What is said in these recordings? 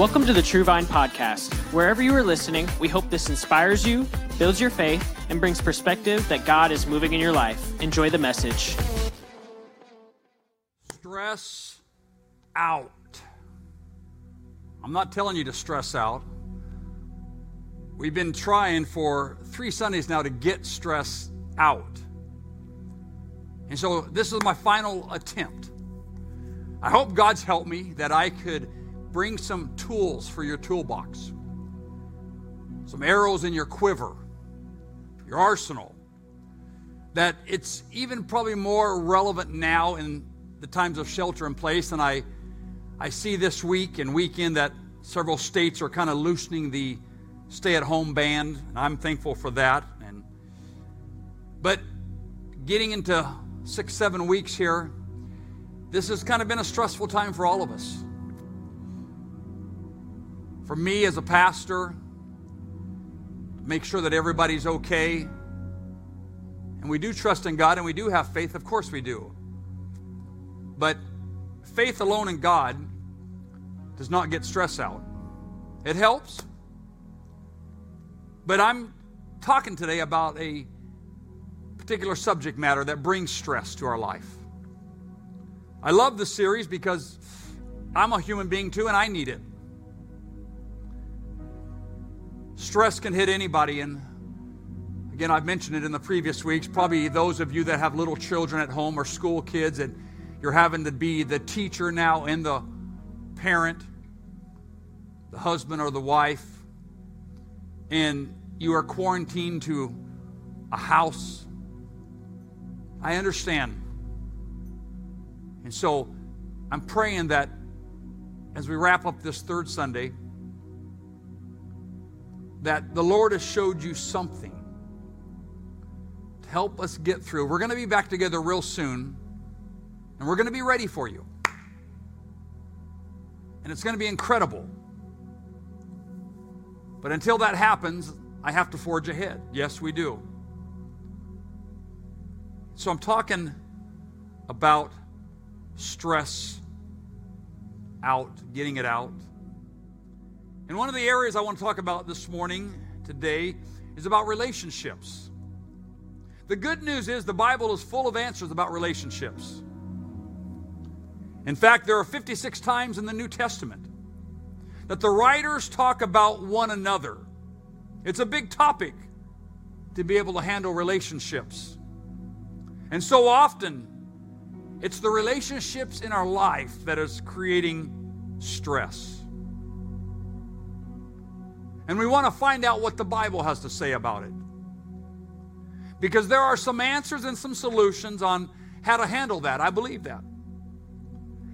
Welcome to the True Vine Podcast. Wherever you are listening, we hope this inspires you, builds your faith, and brings perspective that God is moving in your life. Enjoy the message. Stress out. I'm not telling you to stress out. We've been trying for three Sundays now to get stress out. And so this is my final attempt. I hope God's helped me that I could bring some tools for your toolbox, some arrows in your quiver, your arsenal. That it's even probably more relevant now in the times of shelter in place. And I, I see this week and weekend that several states are kind of loosening the stay at home ban. And I'm thankful for that. And, but getting into six, seven weeks here, this has kind of been a stressful time for all of us for me as a pastor to make sure that everybody's okay. And we do trust in God and we do have faith, of course we do. But faith alone in God does not get stress out. It helps. But I'm talking today about a particular subject matter that brings stress to our life. I love this series because I'm a human being too and I need it. Stress can hit anybody. And again, I've mentioned it in the previous weeks. Probably those of you that have little children at home or school kids, and you're having to be the teacher now and the parent, the husband or the wife, and you are quarantined to a house. I understand. And so I'm praying that as we wrap up this third Sunday, that the Lord has showed you something to help us get through. We're going to be back together real soon, and we're going to be ready for you. And it's going to be incredible. But until that happens, I have to forge ahead. Yes, we do. So I'm talking about stress out, getting it out. And one of the areas I want to talk about this morning, today, is about relationships. The good news is the Bible is full of answers about relationships. In fact, there are 56 times in the New Testament that the writers talk about one another. It's a big topic to be able to handle relationships. And so often, it's the relationships in our life that is creating stress. And we want to find out what the Bible has to say about it. Because there are some answers and some solutions on how to handle that. I believe that.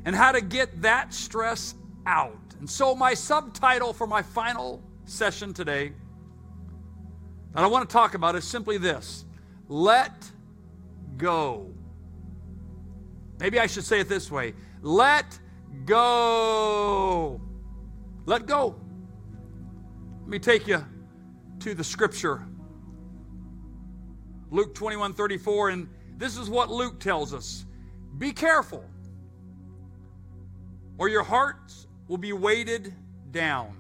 And how to get that stress out. And so, my subtitle for my final session today that I want to talk about is simply this Let go. Maybe I should say it this way Let go. Let go. Let me take you to the scripture. Luke 21 34, and this is what Luke tells us Be careful, or your hearts will be weighted down.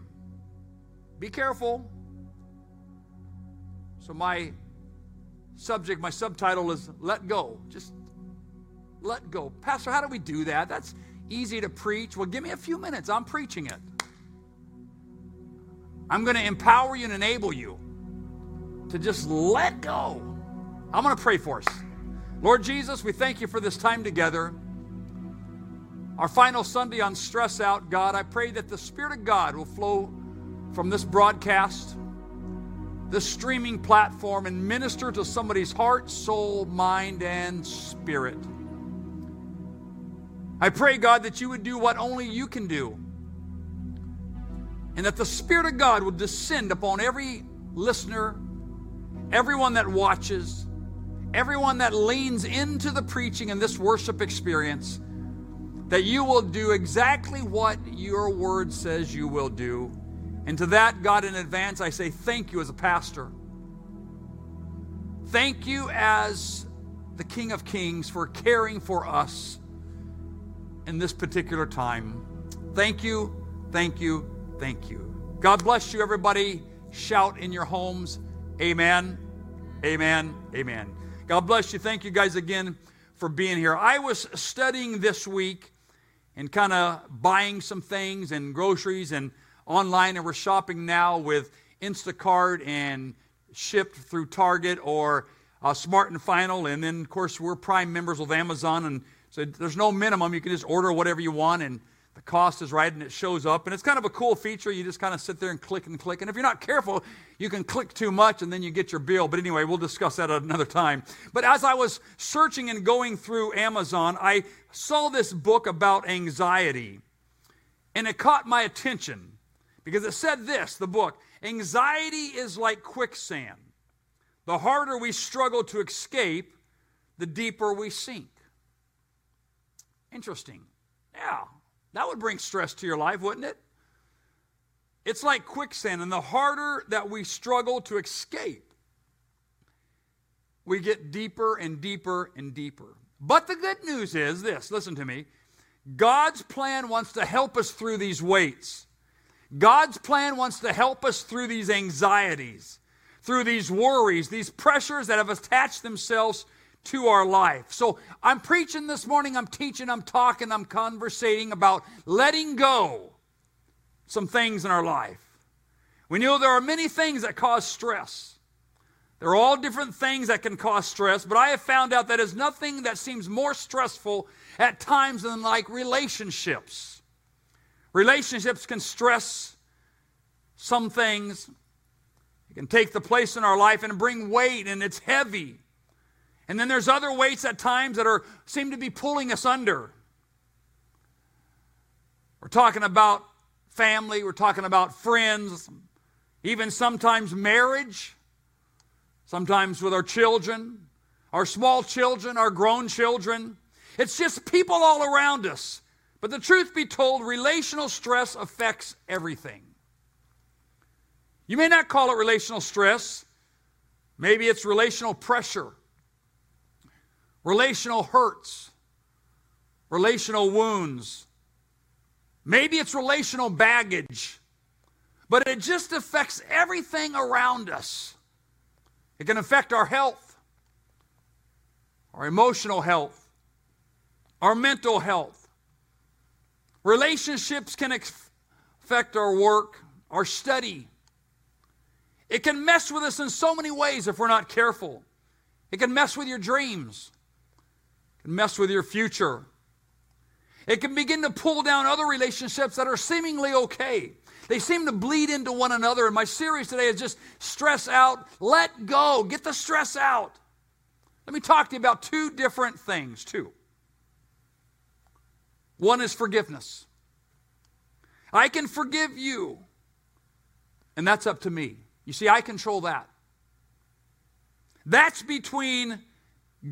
Be careful. So, my subject, my subtitle is Let Go. Just let go. Pastor, how do we do that? That's easy to preach. Well, give me a few minutes. I'm preaching it. I'm going to empower you and enable you to just let go. I'm going to pray for us. Lord Jesus, we thank you for this time together. Our final Sunday on Stress Out, God, I pray that the Spirit of God will flow from this broadcast, this streaming platform, and minister to somebody's heart, soul, mind, and spirit. I pray, God, that you would do what only you can do and that the Spirit of God would descend upon every listener, everyone that watches, everyone that leans into the preaching and this worship experience, that you will do exactly what your word says you will do. And to that, God, in advance, I say thank you as a pastor. Thank you as the King of Kings for caring for us in this particular time. Thank you, thank you, Thank you. God bless you, everybody. Shout in your homes. Amen. Amen. Amen. God bless you. Thank you guys again for being here. I was studying this week and kind of buying some things and groceries and online, and we're shopping now with Instacart and shipped through Target or uh, Smart and Final. And then, of course, we're Prime members of Amazon, and so there's no minimum. You can just order whatever you want, and the cost is right, and it shows up. And it's kind of a cool feature. You just kind of sit there and click and click. And if you're not careful, you can click too much, and then you get your bill. But anyway, we'll discuss that at another time. But as I was searching and going through Amazon, I saw this book about anxiety, and it caught my attention because it said this the book anxiety is like quicksand. The harder we struggle to escape, the deeper we sink. Interesting. Yeah, that would bring stress to your life, wouldn't it? It's like quicksand, and the harder that we struggle to escape, we get deeper and deeper and deeper. But the good news is this listen to me. God's plan wants to help us through these weights. God's plan wants to help us through these anxieties, through these worries, these pressures that have attached themselves to our life. So I'm preaching this morning, I'm teaching, I'm talking, I'm conversating about letting go some things in our life. We know there are many things that cause stress. There are all different things that can cause stress, but I have found out that is nothing that seems more stressful at times than like relationships. Relationships can stress some things. It can take the place in our life and bring weight, and it's heavy. And then there's other weights at times that are seem to be pulling us under. We're talking about family, we're talking about friends, even sometimes marriage, sometimes with our children, our small children, our grown children. It's just people all around us. But the truth be told, relational stress affects everything. You may not call it relational stress. Maybe it's relational pressure relational hurts, relational wounds. Maybe it's relational baggage, but it just affects everything around us. It can affect our health, our emotional health, our mental health. Relationships can affect our work, our study. It can mess with us in so many ways if we're not careful. It can mess with your dreams and mess with your future. It can begin to pull down other relationships that are seemingly okay. They seem to bleed into one another. And my series today is just stress out, let go, get the stress out. Let me talk to you about two different things, too. One is forgiveness. I can forgive you, and that's up to me. You see, I control that. That's between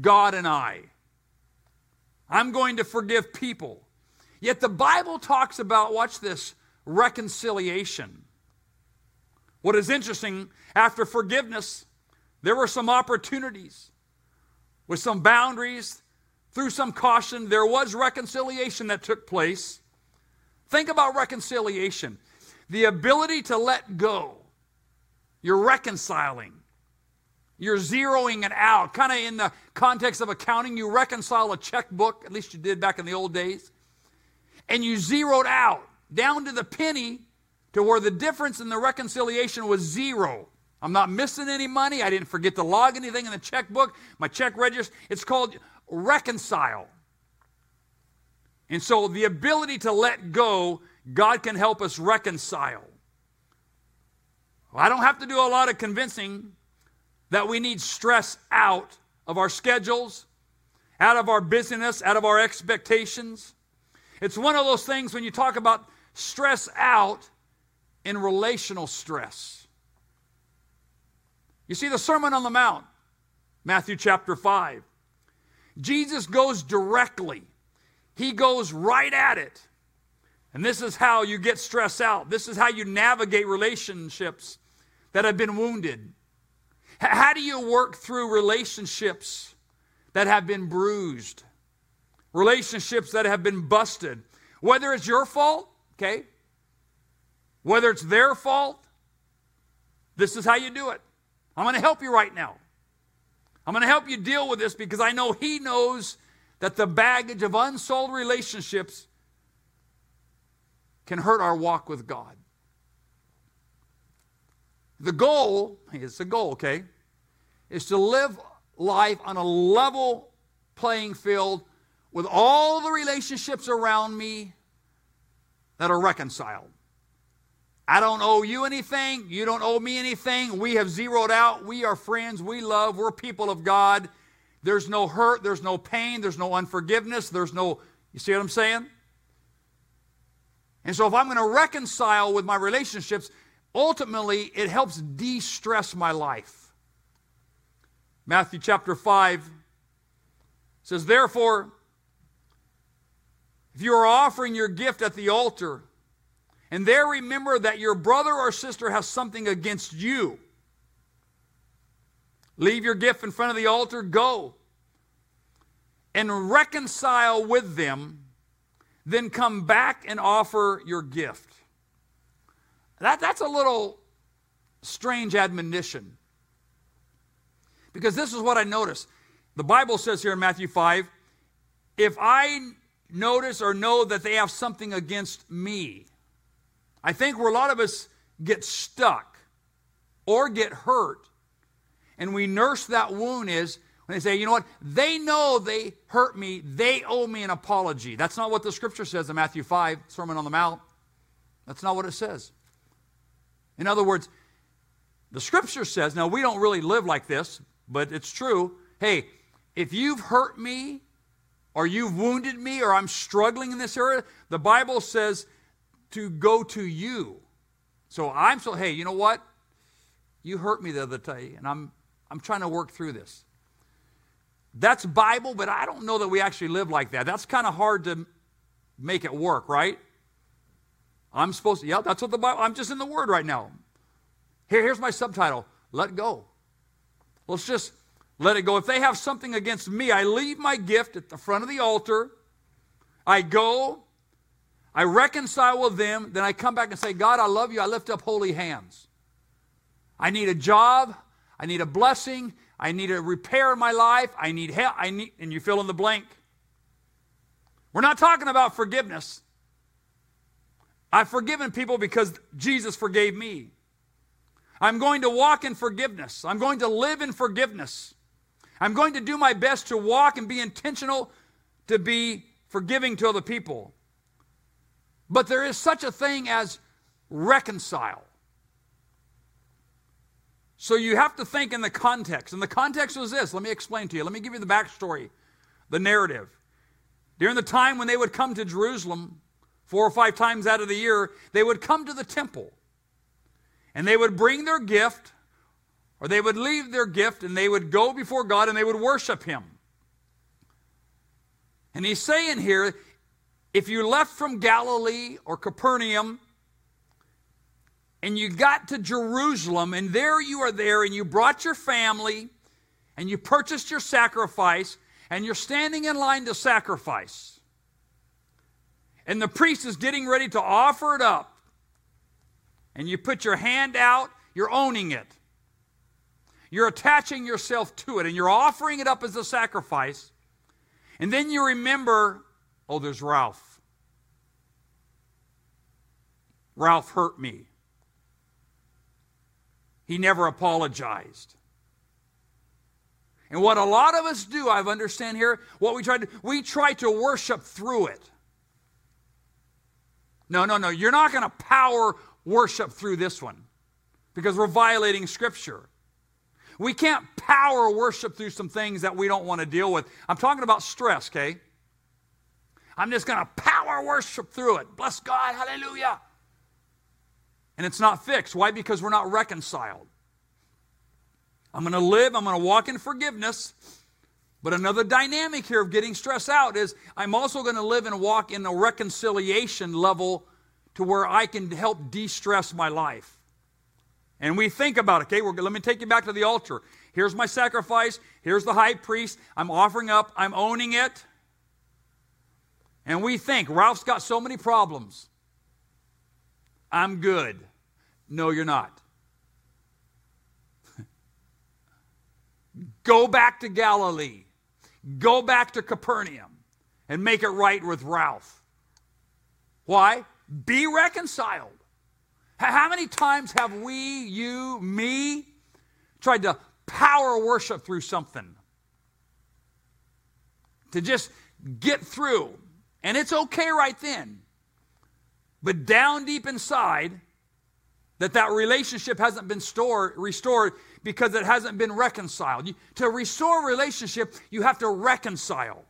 God and I. I'm going to forgive people. Yet the Bible talks about, watch this, reconciliation. What is interesting, after forgiveness, there were some opportunities with some boundaries, through some caution. There was reconciliation that took place. Think about reconciliation the ability to let go. You're reconciling. You're zeroing it out. Kind of in the context of accounting, you reconcile a checkbook, at least you did back in the old days, and you zeroed out down to the penny to where the difference in the reconciliation was zero. I'm not missing any money. I didn't forget to log anything in the checkbook. My check register, it's called reconcile. And so the ability to let go, God can help us reconcile. Well, I don't have to do a lot of convincing that we need stress out of our schedules, out of our busyness, out of our expectations. It's one of those things when you talk about stress out in relational stress. You see, the Sermon on the Mount, Matthew chapter 5, Jesus goes directly, he goes right at it. And this is how you get stress out. This is how you navigate relationships that have been wounded. How do you work through relationships that have been bruised? Relationships that have been busted? Whether it's your fault, okay? Whether it's their fault, this is how you do it. I'm going to help you right now. I'm going to help you deal with this because I know He knows that the baggage of unsold relationships can hurt our walk with God. The goal, it's a goal, okay, is to live life on a level playing field with all the relationships around me that are reconciled. I don't owe you anything. You don't owe me anything. We have zeroed out. We are friends. We love. We're people of God. There's no hurt. There's no pain. There's no unforgiveness. There's no, you see what I'm saying? And so if I'm going to reconcile with my relationships, ultimately it helps de stress my life. Matthew chapter 5 says, Therefore, if you are offering your gift at the altar, and there remember that your brother or sister has something against you, leave your gift in front of the altar, go and reconcile with them, then come back and offer your gift. That, that's a little strange admonition. Because this is what I notice. The Bible says here in Matthew 5 if I notice or know that they have something against me. I think where a lot of us get stuck or get hurt and we nurse that wound is when they say, you know what, they know they hurt me, they owe me an apology. That's not what the scripture says in Matthew 5, Sermon on the Mount. That's not what it says. In other words, the scripture says, now we don't really live like this, but it's true. Hey, if you've hurt me or you've wounded me or I'm struggling in this area, the Bible says to go to you. So I'm so, hey, you know what? You hurt me the other day, and I'm, I'm trying to work through this. That's Bible, but I don't know that we actually live like that. That's kind of hard to make it work, right? I'm supposed to, yeah, that's what the Bible, I'm just in the Word right now. Here, here's my subtitle Let go. Let's just let it go. If they have something against me, I leave my gift at the front of the altar. I go, I reconcile with them, then I come back and say, God, I love you. I lift up holy hands. I need a job. I need a blessing. I need a repair in my life. I need help. I need, and you fill in the blank. We're not talking about forgiveness. I've forgiven people because Jesus forgave me. I'm going to walk in forgiveness. I'm going to live in forgiveness. I'm going to do my best to walk and be intentional to be forgiving to other people. But there is such a thing as reconcile. So you have to think in the context. And the context was this. Let me explain to you. Let me give you the backstory, the narrative. During the time when they would come to Jerusalem, four or five times out of the year, they would come to the temple. And they would bring their gift or they would leave their gift and they would go before God and they would worship Him. And he's saying here if you left from Galilee or Capernaum and you got to Jerusalem and there you are there and you brought your family and you purchased your sacrifice and you're standing in line to sacrifice, and the priest is getting ready to offer it up, and you put your hand out, you're owning it. You're attaching yourself to it and you're offering it up as a sacrifice. And then you remember, oh, there's Ralph. Ralph hurt me. He never apologized. And what a lot of us do, I've understand here, what we try to we try to worship through it. No, no, no. You're not going to power worship through this one because we're violating scripture. We can't power worship through some things that we don't want to deal with. I'm talking about stress, okay? I'm just going to power worship through it. Bless God, hallelujah. And it's not fixed. Why? Because we're not reconciled. I'm going to live, I'm going to walk in forgiveness. But another dynamic here of getting stressed out is I'm also going to live and walk in a reconciliation level to where I can help de stress my life. And we think about it, okay? let me take you back to the altar. Here's my sacrifice. Here's the high priest. I'm offering up. I'm owning it. And we think, Ralph's got so many problems. I'm good. No, you're not. Go back to Galilee. Go back to Capernaum and make it right with Ralph. Why? Be reconciled. How many times have we, you, me, tried to power worship through something? To just get through. And it's okay right then. But down deep inside, that that relationship hasn't been stored, restored because it hasn't been reconciled. To restore relationship, you have to reconcile.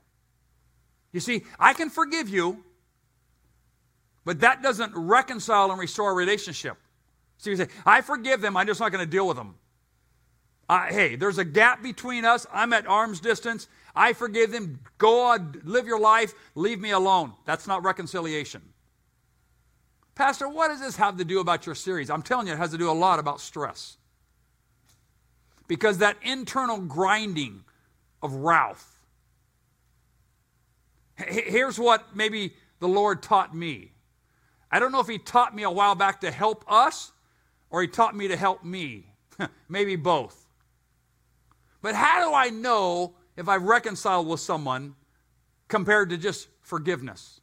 You see, I can forgive you, but that doesn't reconcile and restore a relationship. So you say, I forgive them, I'm just not going to deal with them. Uh, hey, there's a gap between us. I'm at arm's distance. I forgive them. Go on, live your life. Leave me alone. That's not reconciliation. Pastor, what does this have to do about your series? I'm telling you, it has to do a lot about stress. Because that internal grinding of Ralph. Here's what maybe the Lord taught me. I don't know if He taught me a while back to help us or He taught me to help me. maybe both. But how do I know if I've reconciled with someone compared to just forgiveness?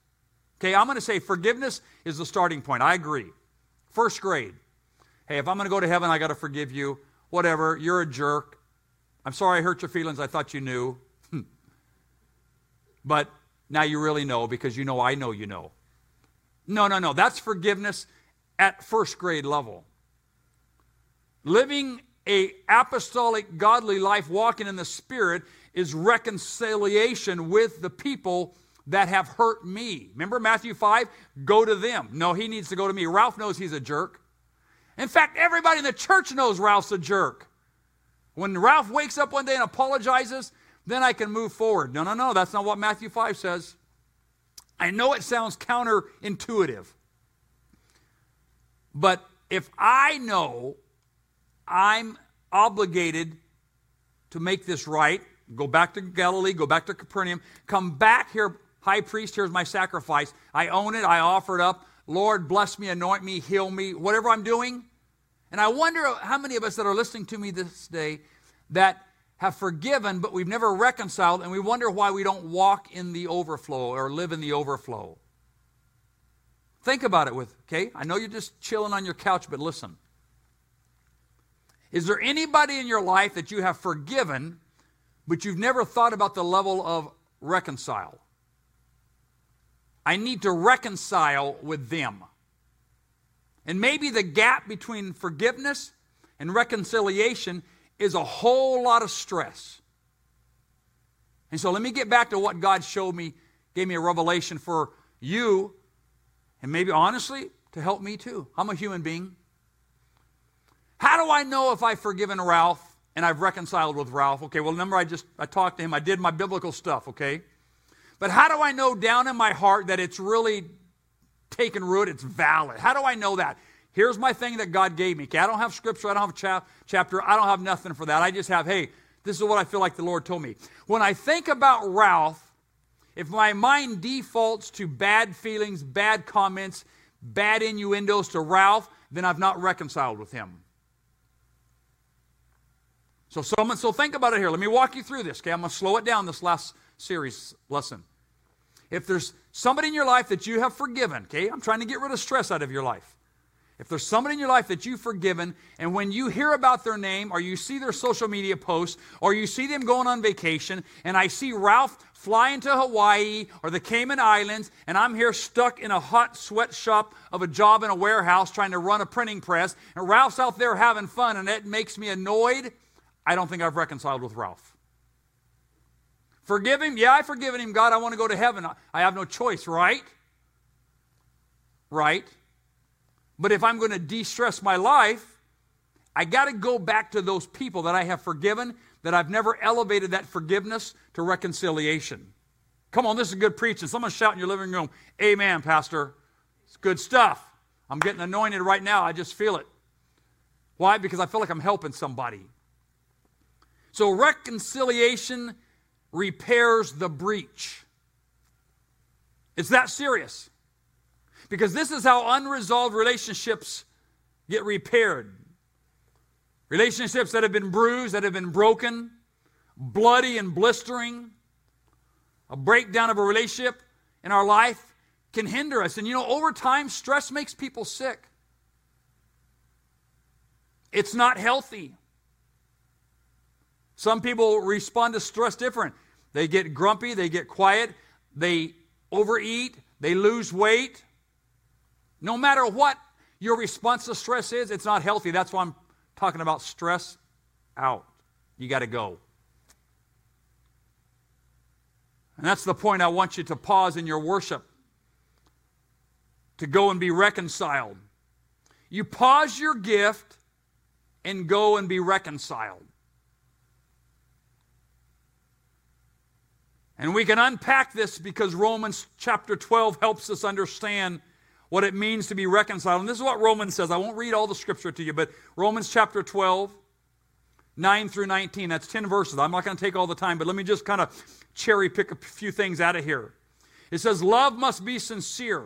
Okay, I'm going to say forgiveness is the starting point. I agree. First grade. Hey, if I'm going to go to heaven, I got to forgive you. Whatever, you're a jerk. I'm sorry I hurt your feelings. I thought you knew. Hmm. but now you really know because you know I know you know. No, no, no. That's forgiveness at first grade level. Living a apostolic godly life walking in the spirit is reconciliation with the people that have hurt me. Remember Matthew 5? Go to them. No, he needs to go to me. Ralph knows he's a jerk. In fact, everybody in the church knows Ralph's a jerk. When Ralph wakes up one day and apologizes, then I can move forward. No, no, no, that's not what Matthew 5 says. I know it sounds counterintuitive. But if I know I'm obligated to make this right, go back to Galilee, go back to Capernaum, come back here, high priest, here's my sacrifice. I own it, I offer it up. Lord, bless me, anoint me, heal me, whatever I'm doing. And I wonder how many of us that are listening to me this day that have forgiven, but we've never reconciled, and we wonder why we don't walk in the overflow or live in the overflow. Think about it with, okay? I know you're just chilling on your couch, but listen. Is there anybody in your life that you have forgiven, but you've never thought about the level of reconcile? I need to reconcile with them. And maybe the gap between forgiveness and reconciliation is a whole lot of stress. And so let me get back to what God showed me, gave me a revelation for you, and maybe honestly, to help me too. I'm a human being. How do I know if I've forgiven Ralph and I've reconciled with Ralph? Okay, well, remember I just I talked to him, I did my biblical stuff, okay? But how do I know down in my heart that it's really taken root, it's valid? How do I know that? Here's my thing that God gave me. Okay, I don't have scripture, I don't have a chap- chapter, I don't have nothing for that. I just have, hey, this is what I feel like the Lord told me. When I think about Ralph, if my mind defaults to bad feelings, bad comments, bad innuendos to Ralph, then I've not reconciled with him. So, so think about it here. Let me walk you through this. Okay, I'm going to slow it down this last series lesson. If there's somebody in your life that you have forgiven, okay, I'm trying to get rid of stress out of your life. If there's somebody in your life that you've forgiven, and when you hear about their name, or you see their social media posts, or you see them going on vacation, and I see Ralph flying to Hawaii or the Cayman Islands, and I'm here stuck in a hot sweatshop of a job in a warehouse trying to run a printing press, and Ralph's out there having fun, and it makes me annoyed, I don't think I've reconciled with Ralph. Forgive him? Yeah, I've forgiven him. God, I want to go to heaven. I have no choice, right? Right? But if I'm going to de stress my life, I got to go back to those people that I have forgiven, that I've never elevated that forgiveness to reconciliation. Come on, this is good preaching. Someone shout in your living room, Amen, Pastor. It's good stuff. I'm getting anointed right now. I just feel it. Why? Because I feel like I'm helping somebody. So, reconciliation repairs the breach. It's that serious. Because this is how unresolved relationships get repaired. Relationships that have been bruised, that have been broken, bloody and blistering, a breakdown of a relationship in our life can hinder us. And you know, over time, stress makes people sick. It's not healthy. Some people respond to stress different. They get grumpy, they get quiet, they overeat, they lose weight. No matter what your response to stress is, it's not healthy. That's why I'm talking about stress out. You got to go. And that's the point I want you to pause in your worship to go and be reconciled. You pause your gift and go and be reconciled. And we can unpack this because Romans chapter 12 helps us understand what it means to be reconciled. And this is what Romans says. I won't read all the scripture to you, but Romans chapter 12, 9 through 19, that's 10 verses. I'm not going to take all the time, but let me just kind of cherry pick a few things out of here. It says, Love must be sincere.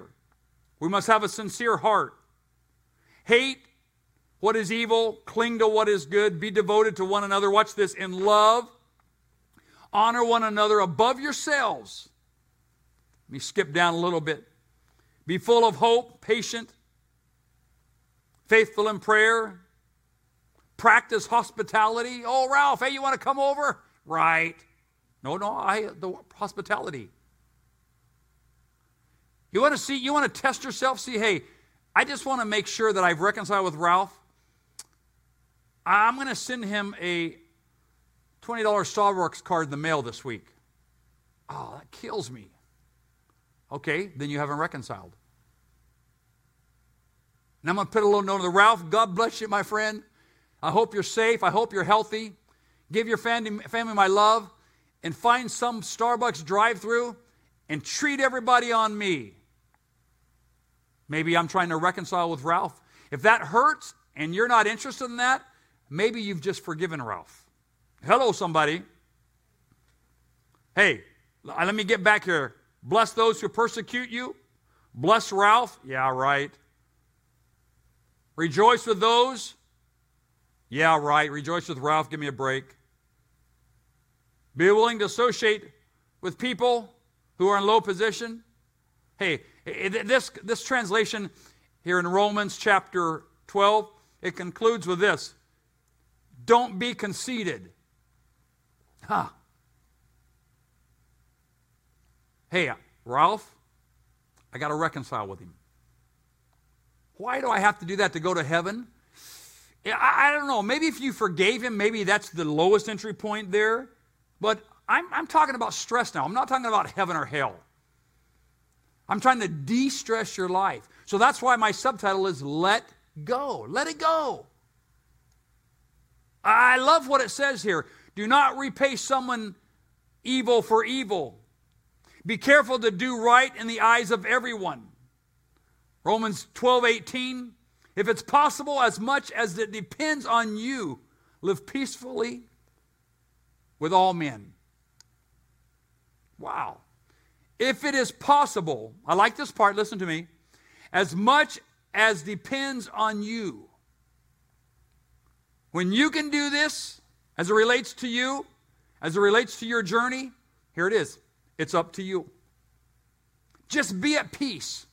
We must have a sincere heart. Hate what is evil, cling to what is good, be devoted to one another. Watch this in love. Honor one another above yourselves. Let me skip down a little bit. Be full of hope, patient, faithful in prayer. Practice hospitality. Oh, Ralph, hey, you want to come over? Right. No, no, I the hospitality. You want to see, you want to test yourself, see, hey, I just want to make sure that I've reconciled with Ralph. I'm going to send him a $20 Starbucks card in the mail this week. Oh, that kills me. Okay, then you haven't reconciled. And I'm going to put a little note on the Ralph, God bless you, my friend. I hope you're safe. I hope you're healthy. Give your family, family my love and find some Starbucks drive through and treat everybody on me. Maybe I'm trying to reconcile with Ralph. If that hurts and you're not interested in that, maybe you've just forgiven Ralph. Hello, somebody. Hey, uh, let me get back here. Bless those who persecute you. Bless Ralph. Yeah, right. Rejoice with those. Yeah, right. Rejoice with Ralph. Give me a break. Be willing to associate with people who are in low position. Hey, this, this translation here in Romans chapter 12, it concludes with this Don't be conceited. Huh. Hey, uh, Ralph, I got to reconcile with him. Why do I have to do that to go to heaven? I, I don't know. Maybe if you forgave him, maybe that's the lowest entry point there. But I'm, I'm talking about stress now. I'm not talking about heaven or hell. I'm trying to de stress your life. So that's why my subtitle is Let Go. Let it go. I love what it says here. Do not repay someone evil for evil. Be careful to do right in the eyes of everyone. Romans 12, 18. If it's possible, as much as it depends on you, live peacefully with all men. Wow. If it is possible, I like this part, listen to me, as much as depends on you. When you can do this, as it relates to you, as it relates to your journey, here it is. It's up to you. Just be at peace.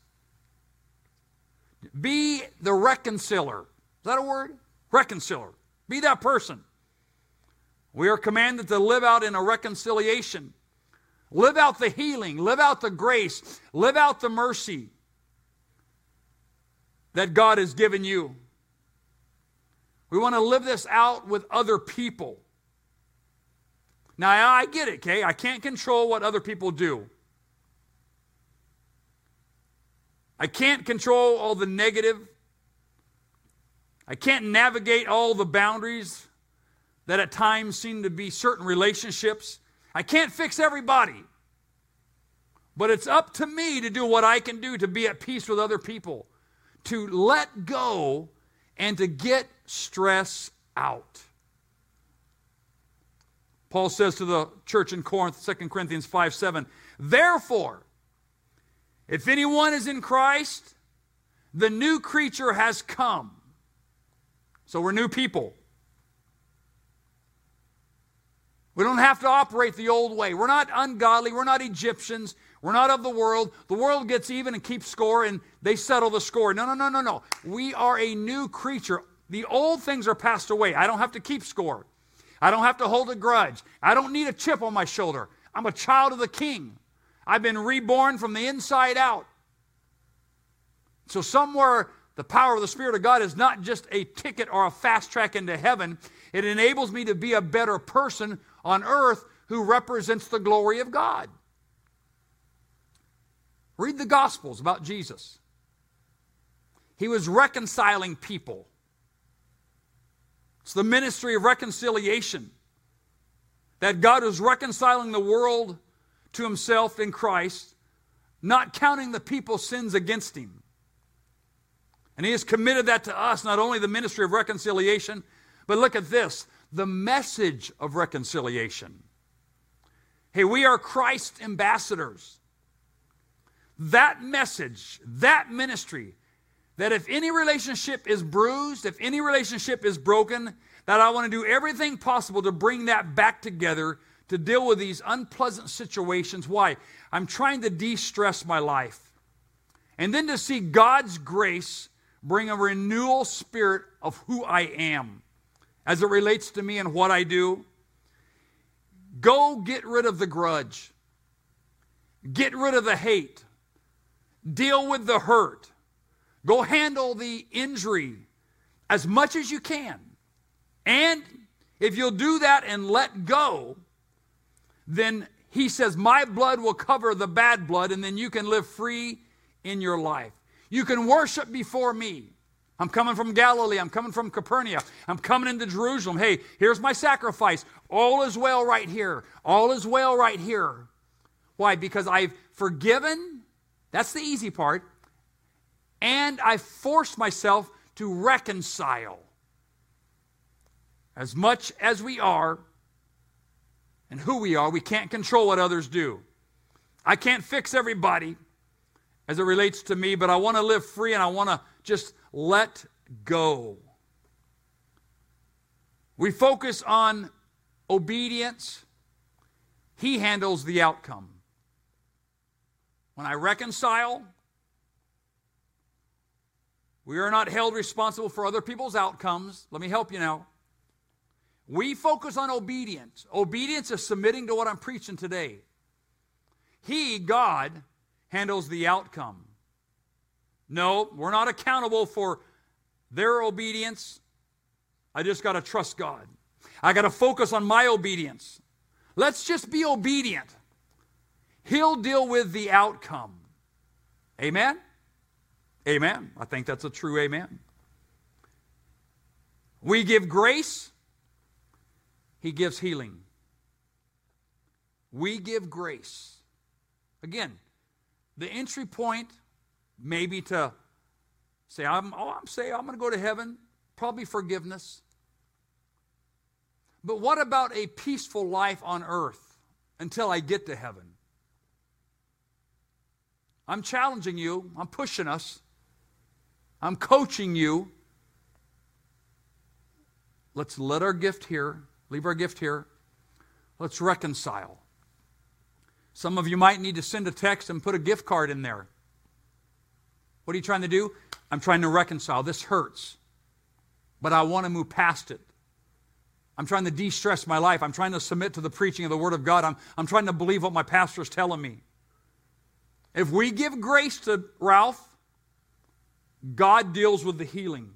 Be the reconciler. Is that a word? Reconciler. Be that person. We are commanded to live out in a reconciliation. Live out the healing, live out the grace, live out the mercy that God has given you. We want to live this out with other people. Now, I get it, okay? I can't control what other people do. I can't control all the negative. I can't navigate all the boundaries that at times seem to be certain relationships. I can't fix everybody. But it's up to me to do what I can do to be at peace with other people, to let go and to get stress out. Paul says to the church in Corinth, 2 Corinthians 5 7, Therefore, if anyone is in Christ, The new creature has come. So we're new people. We don't have to operate the old way. We're not ungodly. We're not Egyptians. We're not of the world. The world gets even and keeps score and they settle the score. No, no, no, no, no. We are a new creature. The old things are passed away. I don't have to keep score. I don't have to hold a grudge. I don't need a chip on my shoulder. I'm a child of the king. I've been reborn from the inside out. So, somewhere, the power of the Spirit of God is not just a ticket or a fast track into heaven, it enables me to be a better person on earth who represents the glory of God. Read the Gospels about Jesus. He was reconciling people. It's the ministry of reconciliation. That God is reconciling the world to himself in Christ, not counting the people's sins against him. And he has committed that to us, not only the ministry of reconciliation, but look at this the message of reconciliation. Hey, we are Christ's ambassadors. That message, that ministry, that if any relationship is bruised, if any relationship is broken, that I want to do everything possible to bring that back together to deal with these unpleasant situations. Why? I'm trying to de stress my life. And then to see God's grace bring a renewal spirit of who I am as it relates to me and what I do. Go get rid of the grudge, get rid of the hate, deal with the hurt, go handle the injury as much as you can. And if you'll do that and let go, then he says, My blood will cover the bad blood, and then you can live free in your life. You can worship before me. I'm coming from Galilee. I'm coming from Capernaum. I'm coming into Jerusalem. Hey, here's my sacrifice. All is well right here. All is well right here. Why? Because I've forgiven. That's the easy part. And I force myself to reconcile. As much as we are and who we are, we can't control what others do. I can't fix everybody as it relates to me, but I want to live free and I want to just let go. We focus on obedience, He handles the outcome. When I reconcile, we are not held responsible for other people's outcomes. Let me help you now. We focus on obedience. Obedience is submitting to what I'm preaching today. He, God, handles the outcome. No, we're not accountable for their obedience. I just got to trust God. I got to focus on my obedience. Let's just be obedient. He'll deal with the outcome. Amen? Amen. I think that's a true amen. We give grace, He gives healing. We give grace. Again, the entry point maybe to say, I'm, oh, I'm saying I'm going to go to heaven, probably forgiveness. But what about a peaceful life on earth until I get to heaven? I'm challenging you, I'm pushing us, I'm coaching you. Let's let our gift here, leave our gift here. Let's reconcile. Some of you might need to send a text and put a gift card in there. What are you trying to do? I'm trying to reconcile. This hurts, but I want to move past it. I'm trying to de stress my life. I'm trying to submit to the preaching of the Word of God. I'm, I'm trying to believe what my pastor is telling me. If we give grace to Ralph, God deals with the healing.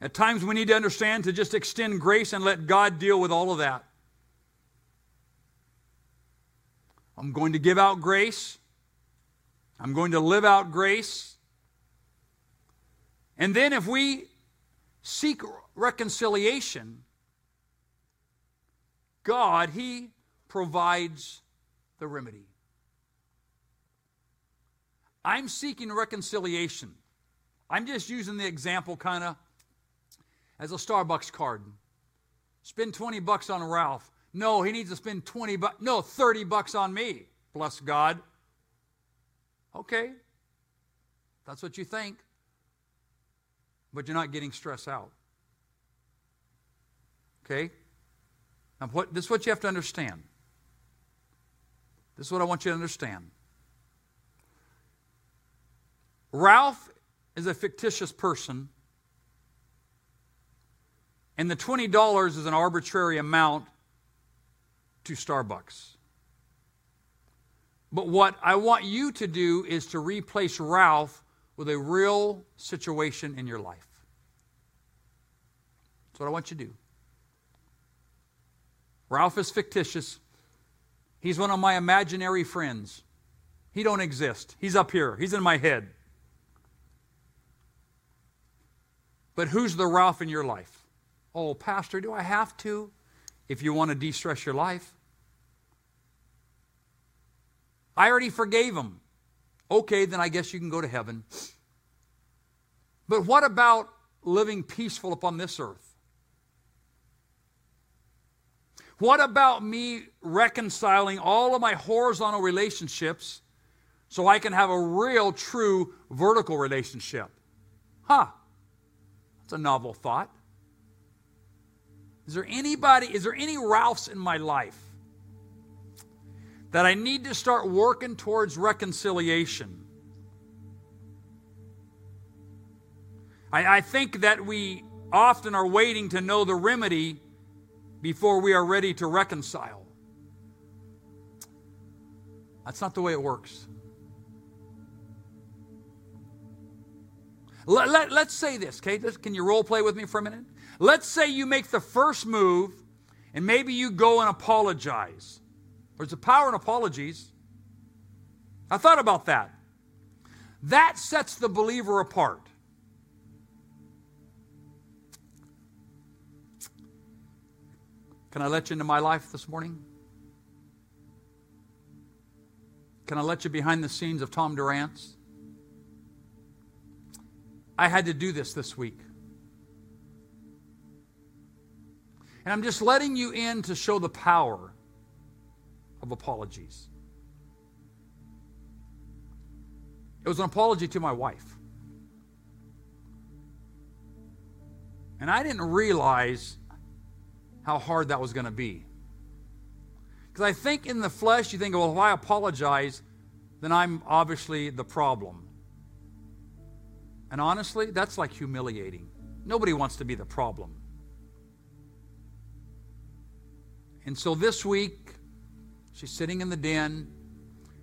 At times we need to understand to just extend grace and let God deal with all of that. I'm going to give out grace. I'm going to live out grace. And then if we seek reconciliation, God, He provides the remedy. I'm seeking reconciliation. I'm just using the example kind of as a Starbucks card. Spend 20 bucks on Ralph. No, he needs to spend 20 bucks. No, 30 bucks on me. Bless God. Okay. That's what you think. But you're not getting stressed out. Okay? Now, what, this is what you have to understand. This is what I want you to understand. Ralph is a fictitious person, and the $20 is an arbitrary amount to Starbucks. But what I want you to do is to replace Ralph with a real situation in your life. That's what I want you to do. Ralph is fictitious. He's one of my imaginary friends. He don't exist. He's up here. He's in my head. But who's the Ralph in your life? Oh, pastor, do I have to? If you want to de-stress your life. I already forgave him. Okay, then I guess you can go to heaven. But what about living peaceful upon this earth? What about me reconciling all of my horizontal relationships so I can have a real, true vertical relationship? Huh. That's a novel thought. Is there anybody, is there any Ralphs in my life that I need to start working towards reconciliation. I, I, think that we often are waiting to know the remedy before we are ready to reconcile. That's not the way it works. Let, let, let's say this, okay? Can you role play with me for a minute? Let's say you make the first move and maybe you go and apologize. There's a power in apologies. I thought about that. That sets the believer apart. Can I let you into my life this morning? Can I let you behind the scenes of Tom Durrance? I had to do this this week. And I'm just letting you in to show the power of apologies. It was an apology to my wife. And I didn't realize how hard that was going to be. Because I think in the flesh, you think, well, if I apologize, then I'm obviously the problem. And honestly, that's like humiliating. Nobody wants to be the problem. And so this week, She's sitting in the den,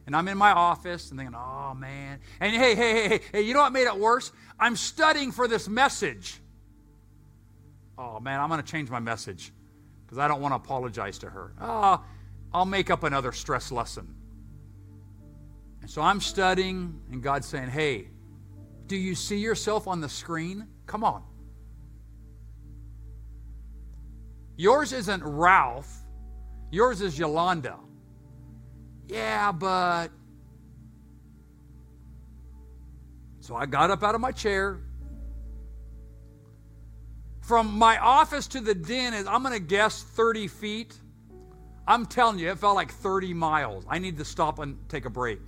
and I'm in my office and thinking, oh man. And hey, hey, hey, hey, you know what made it worse? I'm studying for this message. Oh man, I'm going to change my message because I don't want to apologize to her. Oh, I'll make up another stress lesson. And so I'm studying, and God's saying, hey, do you see yourself on the screen? Come on. Yours isn't Ralph, yours is Yolanda. Yeah, but. So I got up out of my chair. From my office to the den is, I'm going to guess, 30 feet. I'm telling you, it felt like 30 miles. I need to stop and take a break.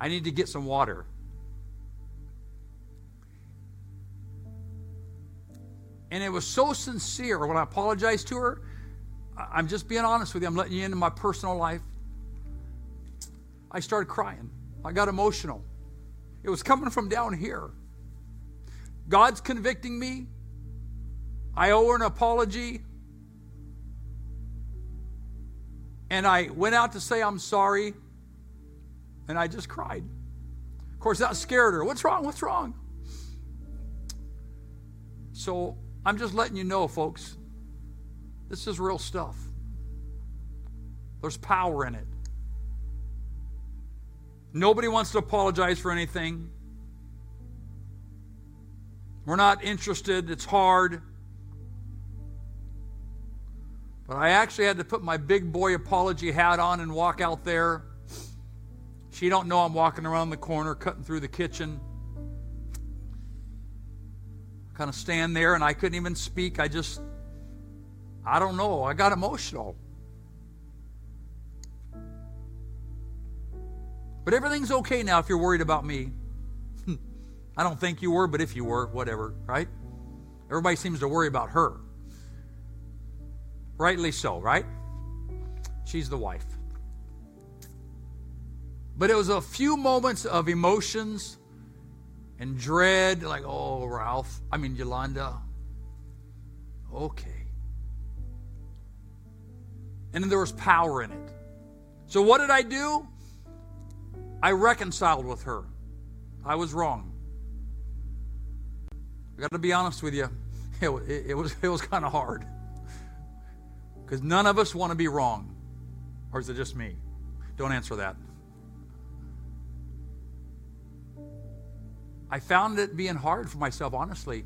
I need to get some water. And it was so sincere when I apologized to her. I'm just being honest with you. I'm letting you into my personal life. I started crying. I got emotional. It was coming from down here. God's convicting me. I owe her an apology. And I went out to say I'm sorry. And I just cried. Of course, that scared her. What's wrong? What's wrong? So I'm just letting you know, folks, this is real stuff. There's power in it. Nobody wants to apologize for anything. We're not interested. It's hard. But I actually had to put my big boy apology hat on and walk out there. She don't know I'm walking around the corner, cutting through the kitchen. Kind of stand there, and I couldn't even speak. I just, I don't know. I got emotional. But everything's okay now if you're worried about me. I don't think you were, but if you were, whatever, right? Everybody seems to worry about her. Rightly so, right? She's the wife. But it was a few moments of emotions and dread, like, oh, Ralph, I mean, Yolanda. Okay. And then there was power in it. So what did I do? I reconciled with her. I was wrong. I got to be honest with you. It, it, it was, it was kind of hard. Because none of us want to be wrong. Or is it just me? Don't answer that. I found it being hard for myself, honestly.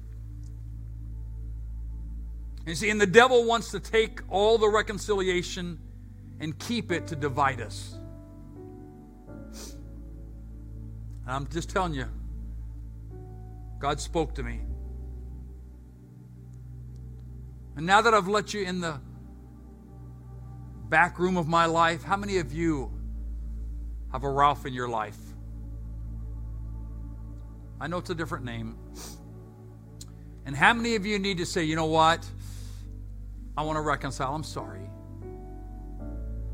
You see, and the devil wants to take all the reconciliation and keep it to divide us. And I'm just telling you, God spoke to me. And now that I've let you in the back room of my life, how many of you have a Ralph in your life? I know it's a different name. And how many of you need to say, you know what? I want to reconcile. I'm sorry.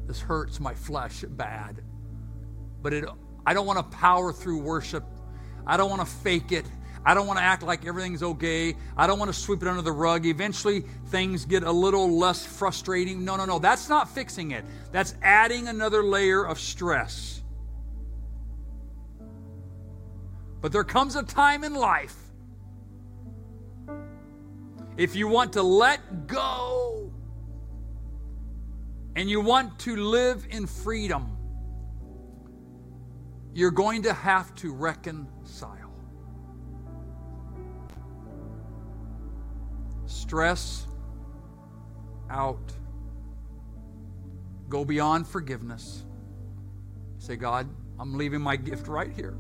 This hurts my flesh bad. But it I don't want to power through worship. I don't want to fake it. I don't want to act like everything's okay. I don't want to sweep it under the rug. Eventually, things get a little less frustrating. No, no, no. That's not fixing it. That's adding another layer of stress. But there comes a time in life, if you want to let go and you want to live in freedom, you're going to have to reconcile. Stress out. Go beyond forgiveness. Say, God, I'm leaving my gift right here.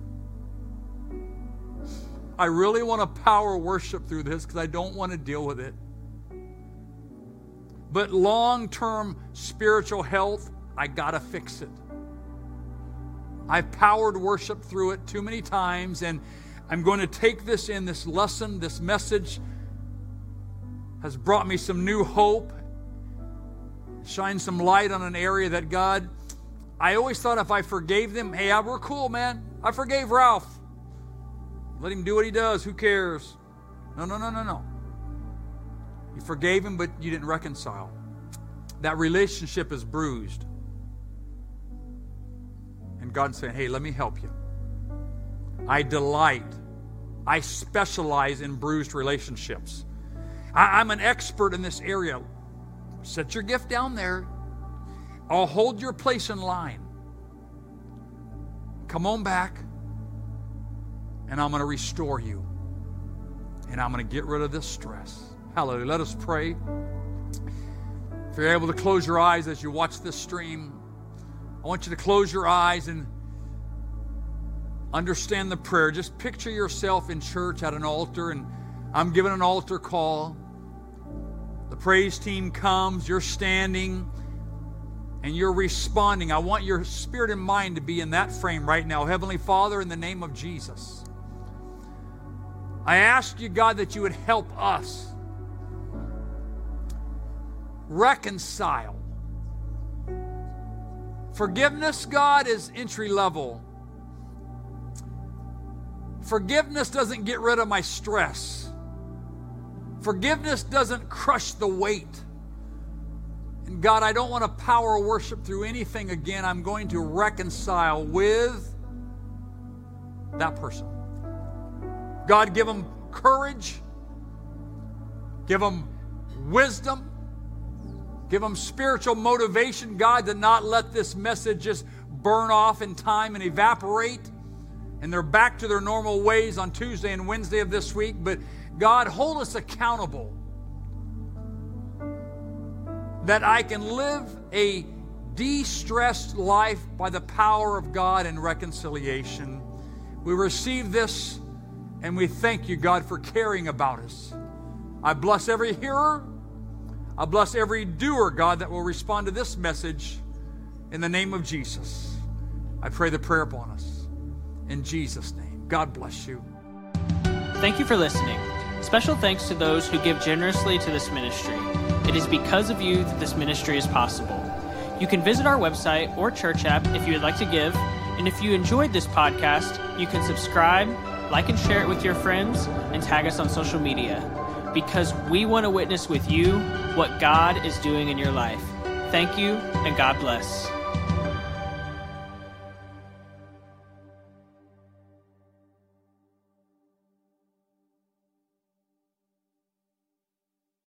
I really want to power worship through this because I don't want to deal with it. But long term spiritual health, I got to fix it. I've powered worship through it too many times, and I'm going to take this in this lesson, this message has brought me some new hope, shine some light on an area that God, I always thought if I forgave them, hey, we're cool, man. I forgave Ralph. Let him do what he does. Who cares? No, no, no, no, no. You forgave him, but you didn't reconcile. That relationship is bruised. And God's saying, hey, let me help you. I delight, I specialize in bruised relationships. I, am an expert in this area. Set your gift down there. I'll hold your place in line. Come on back, and I'm going to restore you. And I'm going to get rid of this stress. Hallelujah. Let us pray. If you're able to close your eyes as you watch this stream, I want you to close your eyes and understand the prayer. Just picture yourself in church at an altar, and I'm giving an altar call. The praise team comes, you're standing, and you're responding. I want your spirit and mind to be in that frame right now. Heavenly Father, in the name of Jesus, I ask you, God, that you would help us reconcile Forgiveness, God, is entry level. Forgiveness doesn't get rid of my stress. Forgiveness doesn't crush the weight. And God, I don't want to power worship through anything again. I'm going to reconcile with that person. God, give them courage, give them wisdom, Give them spiritual motivation, God, to not let this message just burn off in time and evaporate. And they're back to their normal ways on Tuesday and Wednesday of this week. But God, hold us accountable that I can live a de stressed life by the power of God and reconciliation. We receive this and we thank you, God, for caring about us. I bless every hearer. I bless every doer, God, that will respond to this message in the name of Jesus. I pray the prayer upon us. In Jesus' name. God bless you. Thank you for listening. Special thanks to those who give generously to this ministry. It is because of you that this ministry is possible. You can visit our website or church app if you would like to give. And if you enjoyed this podcast, you can subscribe, like and share it with your friends, and tag us on social media. Because we want to witness with you what God is doing in your life. Thank you, and God bless.